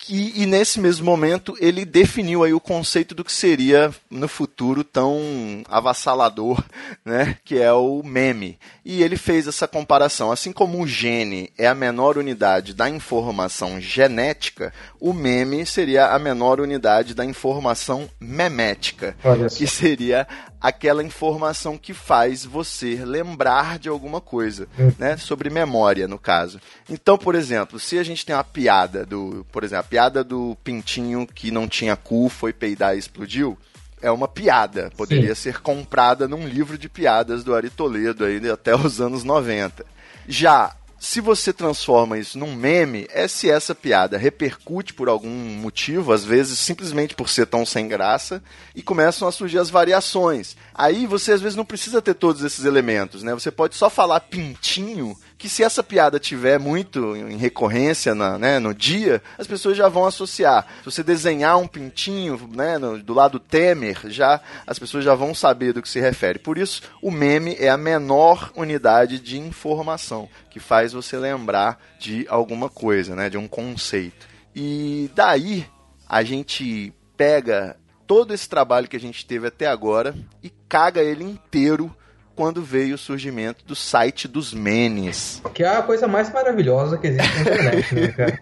que, e nesse mesmo momento ele definiu aí o conceito do que seria no futuro tão avassalador, né, que é o meme. E ele fez essa comparação, assim como o gene é a menor unidade da informação genética, o meme seria a menor unidade da informação memética, que seria aquela informação que faz você lembrar de alguma coisa, hum. né? Sobre memória, no caso. Então, por exemplo, se a gente tem uma piada do, por exemplo, a piada do pintinho que não tinha cu, foi peidar e explodiu, é uma piada. Poderia Sim. ser comprada num livro de piadas do Ari Toledo aí até os anos 90. Já se você transforma isso num meme, é se essa piada repercute por algum motivo, às vezes simplesmente por ser tão sem graça, e começam a surgir as variações. Aí você às vezes não precisa ter todos esses elementos, né? Você pode só falar pintinho que se essa piada tiver muito em recorrência na, né, no dia, as pessoas já vão associar. Se você desenhar um pintinho né, no, do lado Temer, já as pessoas já vão saber do que se refere. Por isso, o meme é a menor unidade de informação que faz você lembrar de alguma coisa, né, de um conceito. E daí a gente pega todo esse trabalho que a gente teve até agora e caga ele inteiro quando veio o surgimento do site dos menes. Que é a coisa mais maravilhosa que existe na internet, né, cara?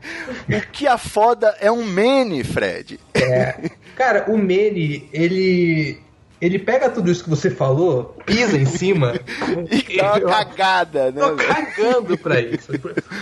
O que a foda é um mene, Fred. É. Cara, o Mene, ele. Ele pega tudo isso que você falou, pisa em cima. E dá uma cagada, né? Tô cagando pra isso.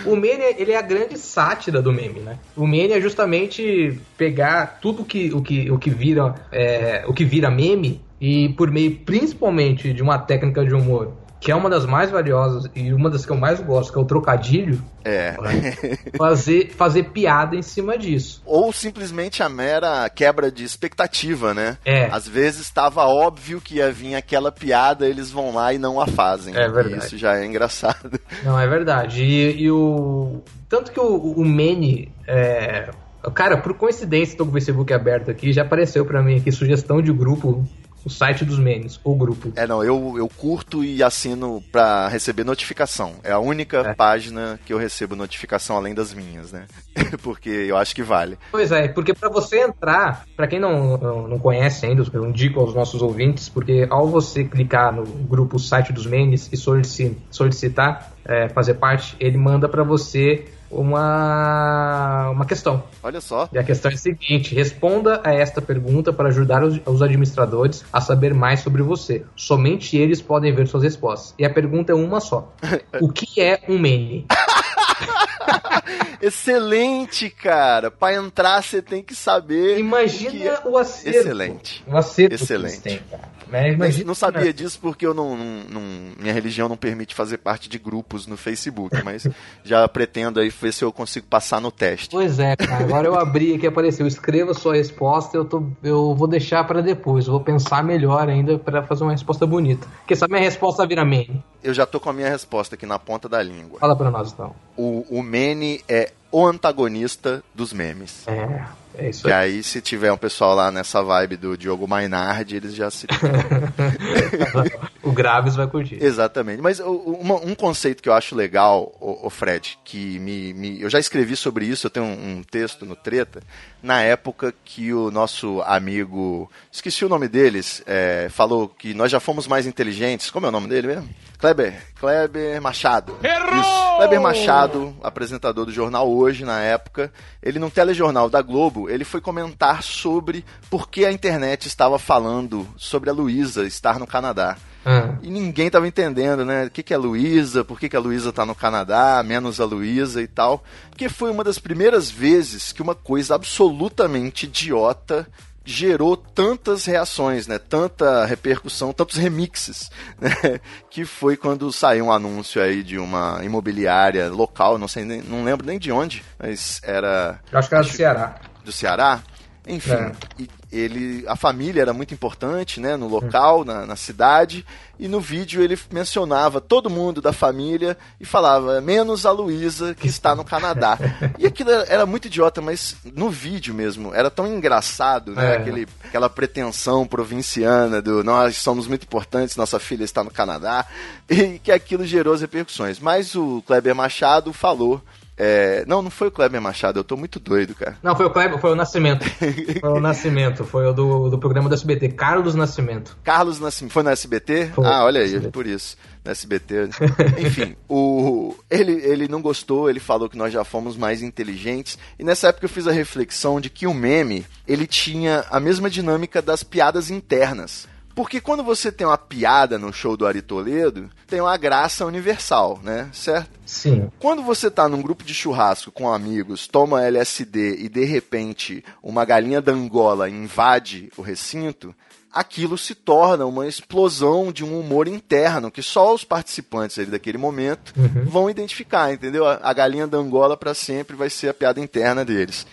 O meme, ele é a grande sátira do meme, né? O meme é justamente pegar tudo que, o, que, o, que vira, é, o que vira meme e por meio principalmente de uma técnica de humor que é uma das mais valiosas e uma das que eu mais gosto, que é o trocadilho, É. fazer, fazer piada em cima disso. Ou simplesmente a mera quebra de expectativa, né? É. Às vezes estava óbvio que ia vir aquela piada, eles vão lá e não a fazem. É verdade. Isso já é engraçado. Não, é verdade. E, e o. Tanto que o, o Mene. É... Cara, por coincidência, tô com o Facebook aberto aqui, já apareceu pra mim aqui sugestão de grupo, o site dos memes, ou grupo. É, não, eu, eu curto e assino pra receber notificação. É a única É. página que eu recebo notificação além das minhas, né? Porque eu acho que vale. Pois é, porque pra você entrar, pra quem não, não, não conhece ainda, eu indico aos nossos ouvintes, porque ao você clicar no grupo site dos memes e solici- solicitar é, fazer parte, ele manda pra você uma, uma questão. Olha só. E a questão é a seguinte: responda a esta pergunta para ajudar os, os administradores a saber mais sobre você. Somente eles podem ver suas respostas. E a pergunta é uma só: O que é um meme? Excelente, cara. Pra entrar você tem que saber. Imagina que é- o acerto. Excelente. O acerto Excelente. que eles têm, cara. Mas Imagina, não sabia disso porque eu não, não- não- minha religião não permite fazer parte de grupos no Facebook, mas já pretendo aí ver se eu consigo passar no teste. Pois é, cara. Agora eu abri aqui apareceu. Escreva sua resposta. Eu, tô, eu vou deixar para depois. Eu vou pensar melhor ainda para fazer uma resposta bonita. Porque essa minha resposta vira meme. Eu já tô com a minha resposta aqui na ponta da língua. Fala para nós então. O, o Mene é o antagonista dos memes. É, é isso E aí. aí, se tiver um pessoal lá nessa vibe do Diogo Mainardi, eles já se. o Graves vai curtir. Exatamente. Mas um conceito que eu acho legal, o, Fred, que me, me- Eu já escrevi sobre isso, eu tenho um, um texto no Treta, na época que o nosso amigo. Esqueci o nome deles, é, falou que nós já fomos mais inteligentes. Como é o nome dele mesmo? Kleber. Kleber Machado. Isso. Kleber Machado, apresentador do jornal Hoje, na época, ele num telejornal da Globo, ele foi comentar sobre por que a internet estava falando sobre a Luísa estar no Canadá. Ah, E ninguém tava entendendo, né? O que, que é Luísa, por que, que a Luísa tá no Canadá, menos a Luísa e tal. Porque foi uma das primeiras vezes que uma coisa absolutamente idiota gerou tantas reações, né? Tanta repercussão, tantos remixes, né? Que foi quando saiu um anúncio aí de uma imobiliária local, não sei, nem, não lembro nem de onde, mas era eu acho que era do Ceará. do Ceará. Enfim, É. e ele, a família era muito importante, né, no local, na, na cidade, e no vídeo ele mencionava todo mundo da família e falava, menos a Luísa, que está no Canadá. e aquilo era, era muito idiota, mas no vídeo mesmo, era tão engraçado, né, É. aquele, aquela pretensão provinciana do nós somos muito importantes, nossa filha está no Canadá, e que aquilo gerou as repercussões. Mas o Kleber Machado falou é, não, não foi o Kleber Machado, eu tô muito doido, cara. Não, foi o Kleber, foi o Nascimento. Foi o Nascimento, foi o do, do programa do SBT, Carlos Nascimento. Carlos Nascimento. Foi no SBT? Foi. Ah, olha aí, SBT. por isso. No SBT. Enfim, o, ele, ele não gostou, ele falou que nós já fomos mais inteligentes. E nessa época eu fiz a reflexão de que o meme, ele tinha a mesma dinâmica das piadas internas. Porque quando você tem uma piada no show do Ari Toledo, tem uma graça universal, né? Certo? Sim. Quando você tá num grupo de churrasco com amigos, toma LSD e de repente uma galinha da Angola invade o recinto, aquilo se torna uma explosão de um humor interno que só os participantes ali daquele momento vão identificar, entendeu? A, a galinha da Angola para sempre vai ser a piada interna deles.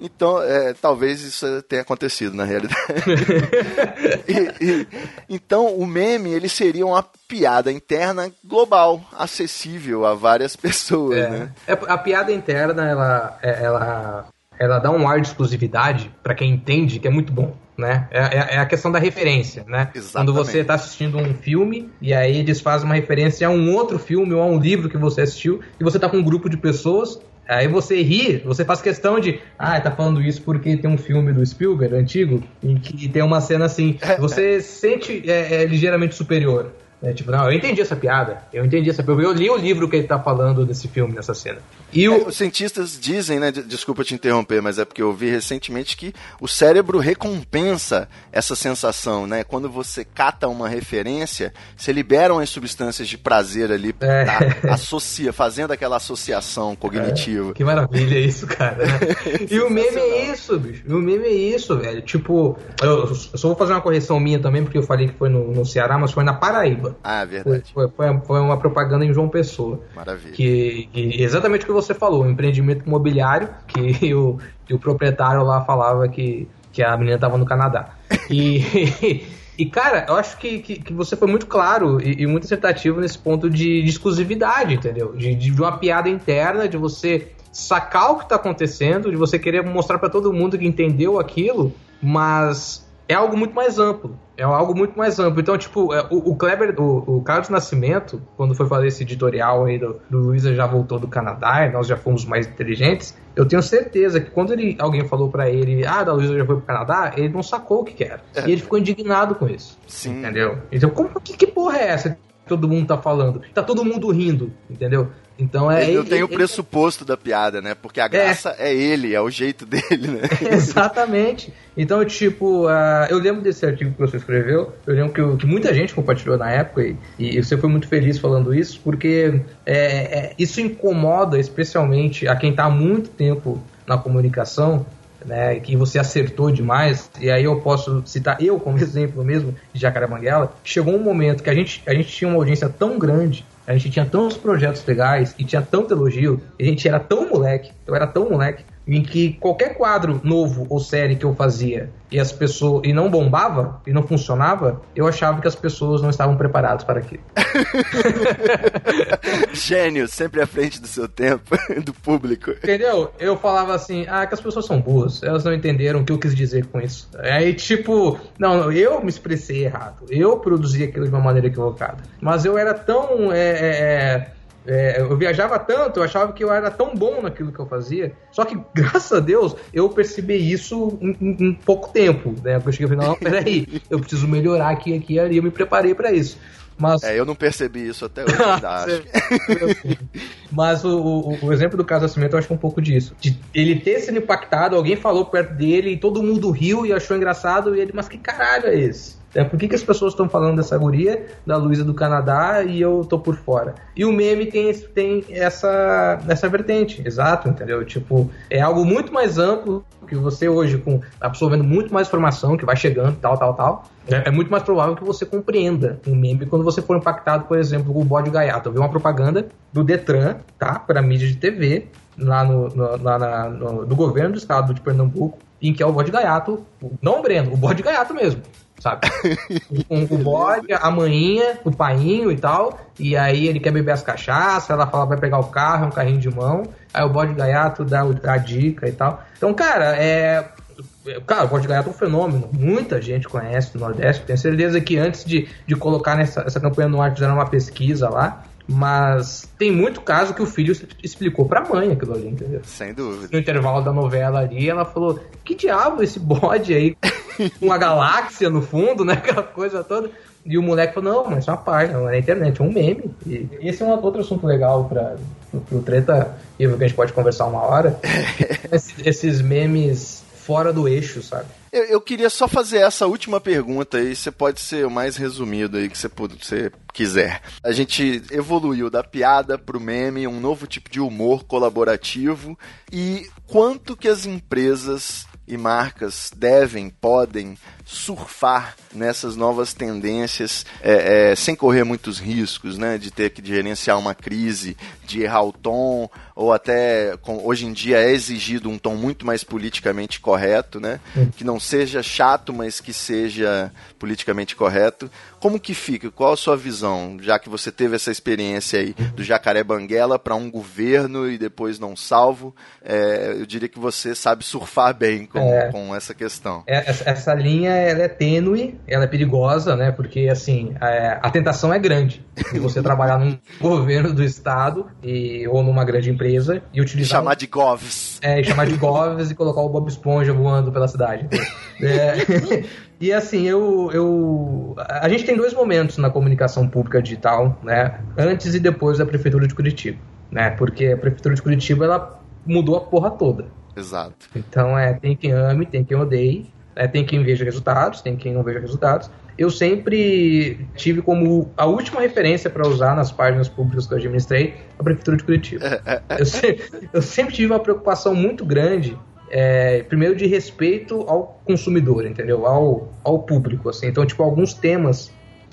Então, é, talvez isso tenha acontecido na realidade. E- e- então, o meme ele seria uma piada interna global, acessível a várias pessoas, É. né? É, a piada interna, ela, é- ela, ela dá um ar de exclusividade pra quem entende que é muito bom. Né? É, é- é a questão da referência, né? Exatamente. Quando você está assistindo um filme e aí eles fazem uma referência a um outro filme ou a um livro que você assistiu e você tá com um grupo de pessoas, aí você ri, você faz questão de, ah, tá falando isso porque tem um filme do Spielberg antigo em que tem uma cena assim, você se sente é, é, ligeiramente superior. É, tipo, não, eu entendi essa piada. Eu entendi essa piada. Eu li o livro que ele tá falando desse filme, nessa cena. E o... É, os cientistas dizem, né? Desculpa te interromper, mas é porque eu vi recentemente que o cérebro recompensa essa sensação, né? Quando você cata uma referência, se liberam as substâncias de prazer ali, é. tá, associa, fazendo aquela associação cognitiva. É, que maravilha isso, cara. Né? e o meme é isso, bicho. E o meme é isso, velho. Tipo, eu, eu, só vou fazer uma correção minha também, porque eu falei que foi no, no Ceará, mas foi na Paraíba. Ah, verdade. Foi, foi, foi uma propaganda em João Pessoa. Maravilha. Que, que exatamente o que você falou, um empreendimento imobiliário, que o, que o proprietário lá falava que, que a menina estava no Canadá. E, e, cara, eu acho que, que, que, você foi muito claro e, e muito acertativo nesse ponto de, de exclusividade, entendeu? De, de uma piada interna, de você sacar o que está acontecendo, de você querer mostrar para todo mundo que entendeu aquilo, mas é algo muito mais amplo. É algo muito mais amplo. Então, tipo, é, o, o Kleber, o, o, Carlos Nascimento, quando foi fazer esse editorial aí do, do Luísa já voltou do Canadá e nós já fomos mais inteligentes, eu tenho certeza que quando ele, alguém falou para ele, ah, da Luísa já foi pro Canadá, ele não sacou o que, que era. É. E ele ficou indignado com isso. Sim. Entendeu? Então, como, que, que porra é essa? todo mundo tá falando. Tá todo mundo rindo, entendeu? Então é. Ele não tem o pressuposto da piada, né? Porque a é. graça é. é. ele, é o jeito dele, né? Exatamente. Então, tipo, uh, eu lembro desse artigo que você escreveu, eu lembro que, que muita gente compartilhou na época e, e, você foi muito feliz falando isso, porque é, é, isso incomoda especialmente a quem está há muito tempo na comunicação, né, que você acertou demais, e aí eu posso citar eu como exemplo mesmo de Jacaré Banguela, chegou um momento que a gente, a gente tinha uma audiência tão grande a gente tinha tantos projetos legais e tinha tanto elogio, a gente era tão moleque, eu era tão moleque, em que qualquer quadro novo ou série que eu fazia e as pessoas e não bombava e não funcionava, eu achava que as pessoas não estavam preparadas para aquilo. Gênio, sempre à frente do seu tempo, do público. Entendeu? Eu falava assim, ah, que as pessoas são boas, elas não entenderam o que eu quis dizer com isso. Aí, tipo, não, eu me expressei errado, eu produzi aquilo de uma maneira equivocada. Mas eu era tão. É, é, é, eu viajava tanto, eu achava que eu era tão bom naquilo que eu fazia. Só que, graças a Deus, eu percebi isso em, em, em pouco tempo. Né? Eu cheguei e falei, não, peraí, eu preciso melhorar aqui, aqui e ali. Eu me preparei para isso. Mas... É, eu não percebi isso até hoje, acho. Mas o, o, o, exemplo do caso Nascimento eu acho um pouco disso. De ele ter sido impactado, alguém falou perto dele e todo mundo riu e achou engraçado, e ele, mas que caralho é esse? É, por que, que as pessoas estão falando dessa guria, da Luísa do Canadá, e eu tô por fora? E o meme tem, tem essa, essa vertente, exato, entendeu? Tipo, é algo muito mais amplo que você hoje, com absorvendo muito mais informação, que vai chegando, tal, tal, tal, é, é muito mais provável que você compreenda um meme quando você for impactado, por exemplo, com o bode gaiato. Eu vi uma propaganda do Detran, tá? Para mídia de TV, lá no, no, lá na, no, do governo do estado de Pernambuco, em que é o bode gaiato, não o Breno, o bode gaiato mesmo sabe? Com o bode, a maninha, o painho e tal. E aí ele quer beber as cachaças, ela fala vai pegar o carro, é um carrinho de mão. Aí o bode gaiato dá a dica e tal. Então, cara, é. Cara, o bode gaiato é um fenômeno. Muita gente conhece no Nordeste. Tenho certeza que antes de, de colocar nessa essa campanha no ar, fizeram uma pesquisa lá. Mas tem muito caso que o filho explicou pra mãe aquilo ali, entendeu? Sem dúvida. No intervalo da novela ali, ela falou: Que diabo esse bode aí? uma galáxia no fundo, né? Aquela coisa toda. E o moleque falou: Não, mas é uma página, não é na internet, é um meme. E esse é um outro assunto legal pra, pro, pro treta, e que a gente pode conversar uma hora. esses memes fora do eixo, sabe? Eu, eu, queria só fazer essa última pergunta aí, você pode ser o mais resumido aí que você, você quiser. A gente evoluiu da piada pro meme, um novo tipo de humor colaborativo e quanto que as empresas e marcas devem, podem surfar nessas novas tendências é, é, sem correr muitos riscos, né? De ter que gerenciar uma crise, de errar o tom, ou até com, hoje em dia é exigido um tom muito mais politicamente correto, né? Que não seja chato, mas que seja politicamente correto. Como que fica? Qual a sua visão, já que você teve essa experiência aí do Jacaré Banguela para um governo e depois não salvo? É, eu diria que você sabe surfar bem com, com, É. com essa questão. É, Essa, essa linha ela é tênue, ela é perigosa, né? Porque assim, é, a tentação é grande de você trabalhar num governo do estado e, ou numa grande empresa e E utilizar chamar de govs. É, e chamar de Goves e colocar o Bob Esponja voando pela cidade. É, e assim, eu, eu. A gente tem dois momentos na comunicação pública digital, né? Antes e depois da Prefeitura de Curitiba. Né? Porque a Prefeitura de Curitiba ela mudou a porra toda. Exato. Então é, tem quem ame, tem quem odeie, é, tem quem veja resultados, tem quem não veja resultados. Eu sempre tive como a última referência para usar nas páginas públicas que eu administrei a Prefeitura de Curitiba. Eu, se- eu sempre tive uma preocupação muito grande, é, primeiro de respeito ao consumidor, entendeu? Ao, ao público, assim. Então, tipo, alguns temas,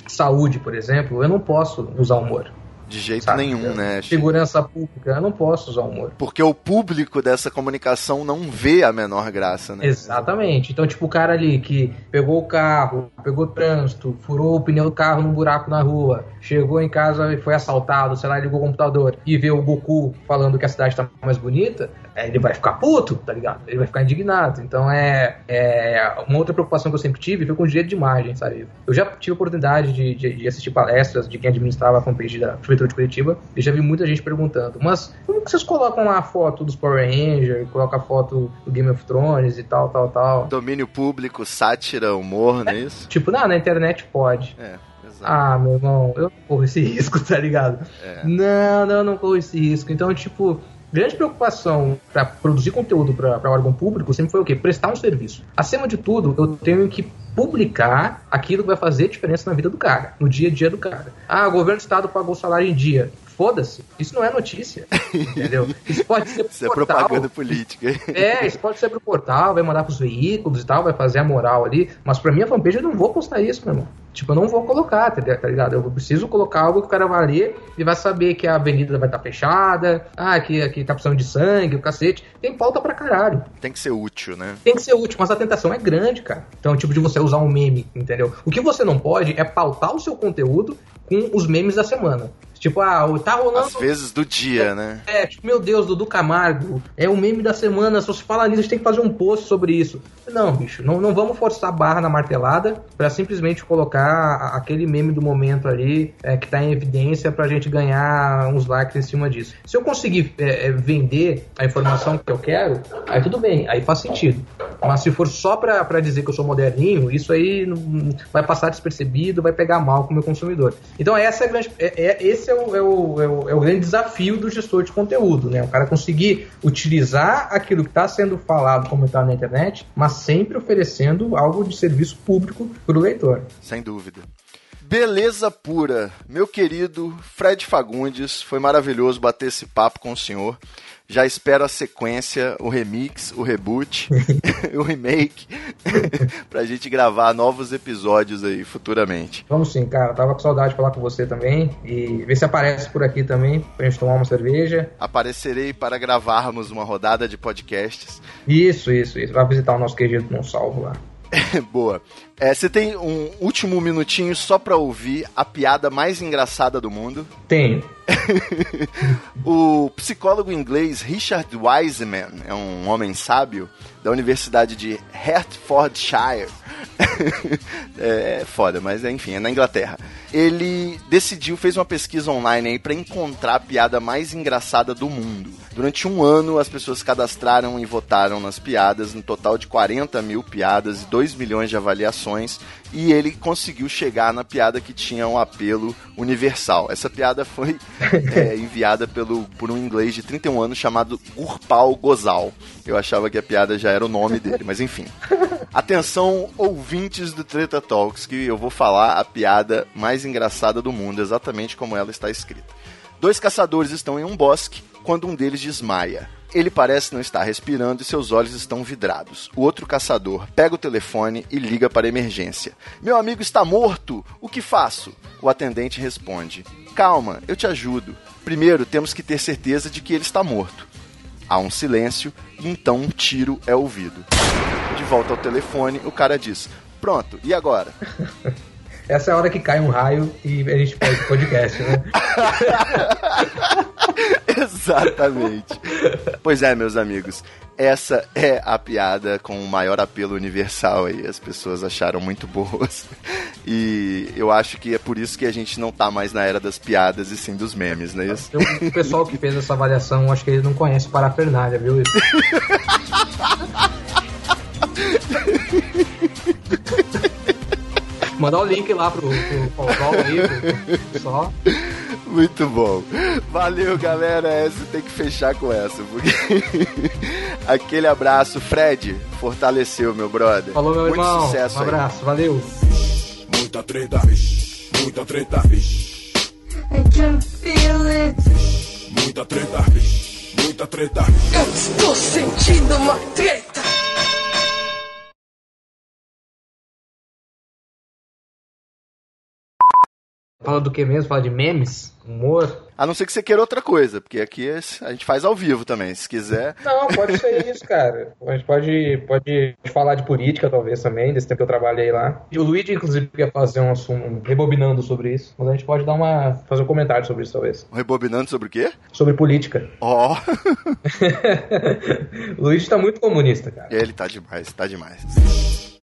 saúde, por exemplo, eu não posso usar humor. De jeito sabe? nenhum, né? Segurança pública, eu não posso usar humor. Porque o público dessa comunicação não vê a menor graça, né? Exatamente. Então, tipo, o cara ali que pegou o carro, pegou o trânsito, furou o pneu do carro num buraco na rua, chegou em casa e foi assaltado, sei lá, ligou o computador e vê o Goku falando que a cidade tá mais bonita, ele vai ficar puto, tá ligado? Ele vai ficar indignado. Então, é, é uma outra preocupação que eu sempre tive foi com o direito de imagem, sabe? Eu já tive a oportunidade de, de, de assistir palestras de quem administrava a fanpage da Prefeitura de Curitiba e já vi muita gente perguntando, mas como que vocês colocam lá a foto dos Power Rangers, colocam a foto do Game of Thrones e tal, tal, tal? Domínio público, sátira, humor, não é isso? Tipo, não, na internet pode. É, exato. Ah, meu irmão, eu não corro esse risco, tá ligado? É. Não, não, não corro esse risco. Então, tipo, grande preocupação para produzir conteúdo para órgão público sempre foi o quê? Prestar um serviço. Acima de tudo, eu tenho que publicar aquilo que vai fazer diferença na vida do cara, no dia a dia do cara. Ah, o governo do estado pagou o salário em dia. Foda-se, isso não é notícia, entendeu? Isso pode ser Isso é portal. propaganda política. É, isso pode ser pro portal, vai mandar pros veículos e tal, vai fazer a moral ali. Mas pra minha fanpage eu não vou postar isso, meu irmão. Tipo, eu não vou colocar, tá tá ligado? Eu preciso colocar algo que o cara vai ler e vai saber que a avenida vai estar fechada, ah, que aqui tá precisando de sangue, o cacete. Tem pauta pra caralho. Tem que ser útil, né? Tem que ser útil, mas a tentação é grande, cara. Então, tipo, de você usar um meme, entendeu? O que você não pode é pautar o seu conteúdo com os memes da semana. Tipo, ah, tá rolando. Às vezes do dia, né? É, tipo, meu Deus, Dudu Camargo, é o meme da semana, se você falar nisso, a gente tem que fazer um post sobre isso. Não, bicho, não, não vamos forçar a barra na martelada pra simplesmente colocar aquele meme do momento ali é, que tá em evidência pra gente ganhar uns likes em cima disso. Se eu conseguir é, é, vender a informação que eu quero, aí tudo bem, aí faz sentido. Mas se for só pra, pra dizer que eu sou moderninho, isso aí não- vai passar despercebido, vai pegar mal com o meu consumidor. Então essa é a grande, é- é- esse é o, é, o, é, o, é o grande desafio do gestor de conteúdo, né? O cara conseguir utilizar aquilo que está sendo falado, comentado na internet, mas sempre oferecendo algo de serviço público para o leitor. Sem dúvida. Beleza pura. Meu querido Fred Fagundes, foi maravilhoso bater esse papo com o senhor. Já espero a sequência, o remix, o reboot, o remake, pra gente gravar novos episódios aí futuramente. Vamos sim, cara. Tava com saudade de falar com você também e ver se aparece por aqui também pra gente tomar uma cerveja. Aparecerei para gravarmos uma rodada de podcasts. Isso, isso, isso. Vai visitar o nosso querido Não Salvo lá. Boa. É, você tem um último minutinho só pra ouvir a piada mais engraçada do mundo? Tenho. O psicólogo inglês Richard Wiseman é um homem sábio da Universidade de Hertfordshire. é, é foda, mas enfim, é na Inglaterra. Ele decidiu, fez uma pesquisa online aí para encontrar a piada mais engraçada do mundo. Durante um ano, as pessoas cadastraram e votaram nas piadas, no total de 40 mil piadas e 2 milhões de avaliações, e ele conseguiu chegar na piada que tinha um apelo universal. Essa piada foi é, enviada pelo, por um inglês de 31 anos chamado Gurpal Gozal. Eu achava que a piada já era o nome dele, mas enfim. Atenção, ouvintes do Treta Talks, que eu vou falar a piada mais engraçada do mundo, exatamente como ela está escrita. Dois caçadores estão em um bosque quando um deles desmaia. Ele parece não estar respirando e seus olhos estão vidrados. O outro caçador pega o telefone e liga para a emergência. Meu amigo está morto! O que faço? O atendente responde: Calma, eu te ajudo. Primeiro temos que ter certeza de que ele está morto. Há um silêncio e então um tiro é ouvido. De volta ao telefone, o cara diz: Pronto, e agora? Essa é a hora que cai um raio e a gente pede podcast, né? Exatamente. Pois é, meus amigos. essa é a piada com o maior apelo universal aí. As pessoas acharam muito boas. E eu acho que é por isso que a gente não tá mais na era das piadas e sim dos memes, não é isso? O pessoal que fez essa avaliação, acho que eles não conhecem parafernália, viu? Mandar o link lá pro, pro Paul aí, pro, só. Muito bom. Valeu, galera. Essa tem que fechar com essa. Porque... Aquele abraço. Fred, fortaleceu, meu brother. Falou, meu Muito irmão. sucesso um aí. abraço, valeu. Muita treta. Muita treta. I can feel it. Muita treta. Muita treta. Eu estou sentindo uma treta. Fala do que mesmo? Fala de memes? Humor? A não ser que você queira outra coisa, porque aqui é- a gente faz ao vivo também. Se quiser. Não, pode ser isso, cara. A gente pode, pode falar de política, talvez, também, desse tempo que eu trabalhei lá. E o Luigi, inclusive, quer fazer um assunto um- rebobinando sobre isso. Mas a gente pode dar uma. fazer um comentário sobre isso, talvez. Rebobinando sobre o quê? Sobre política. Ó, o Luigi tá muito comunista, cara. ele tá demais, tá demais.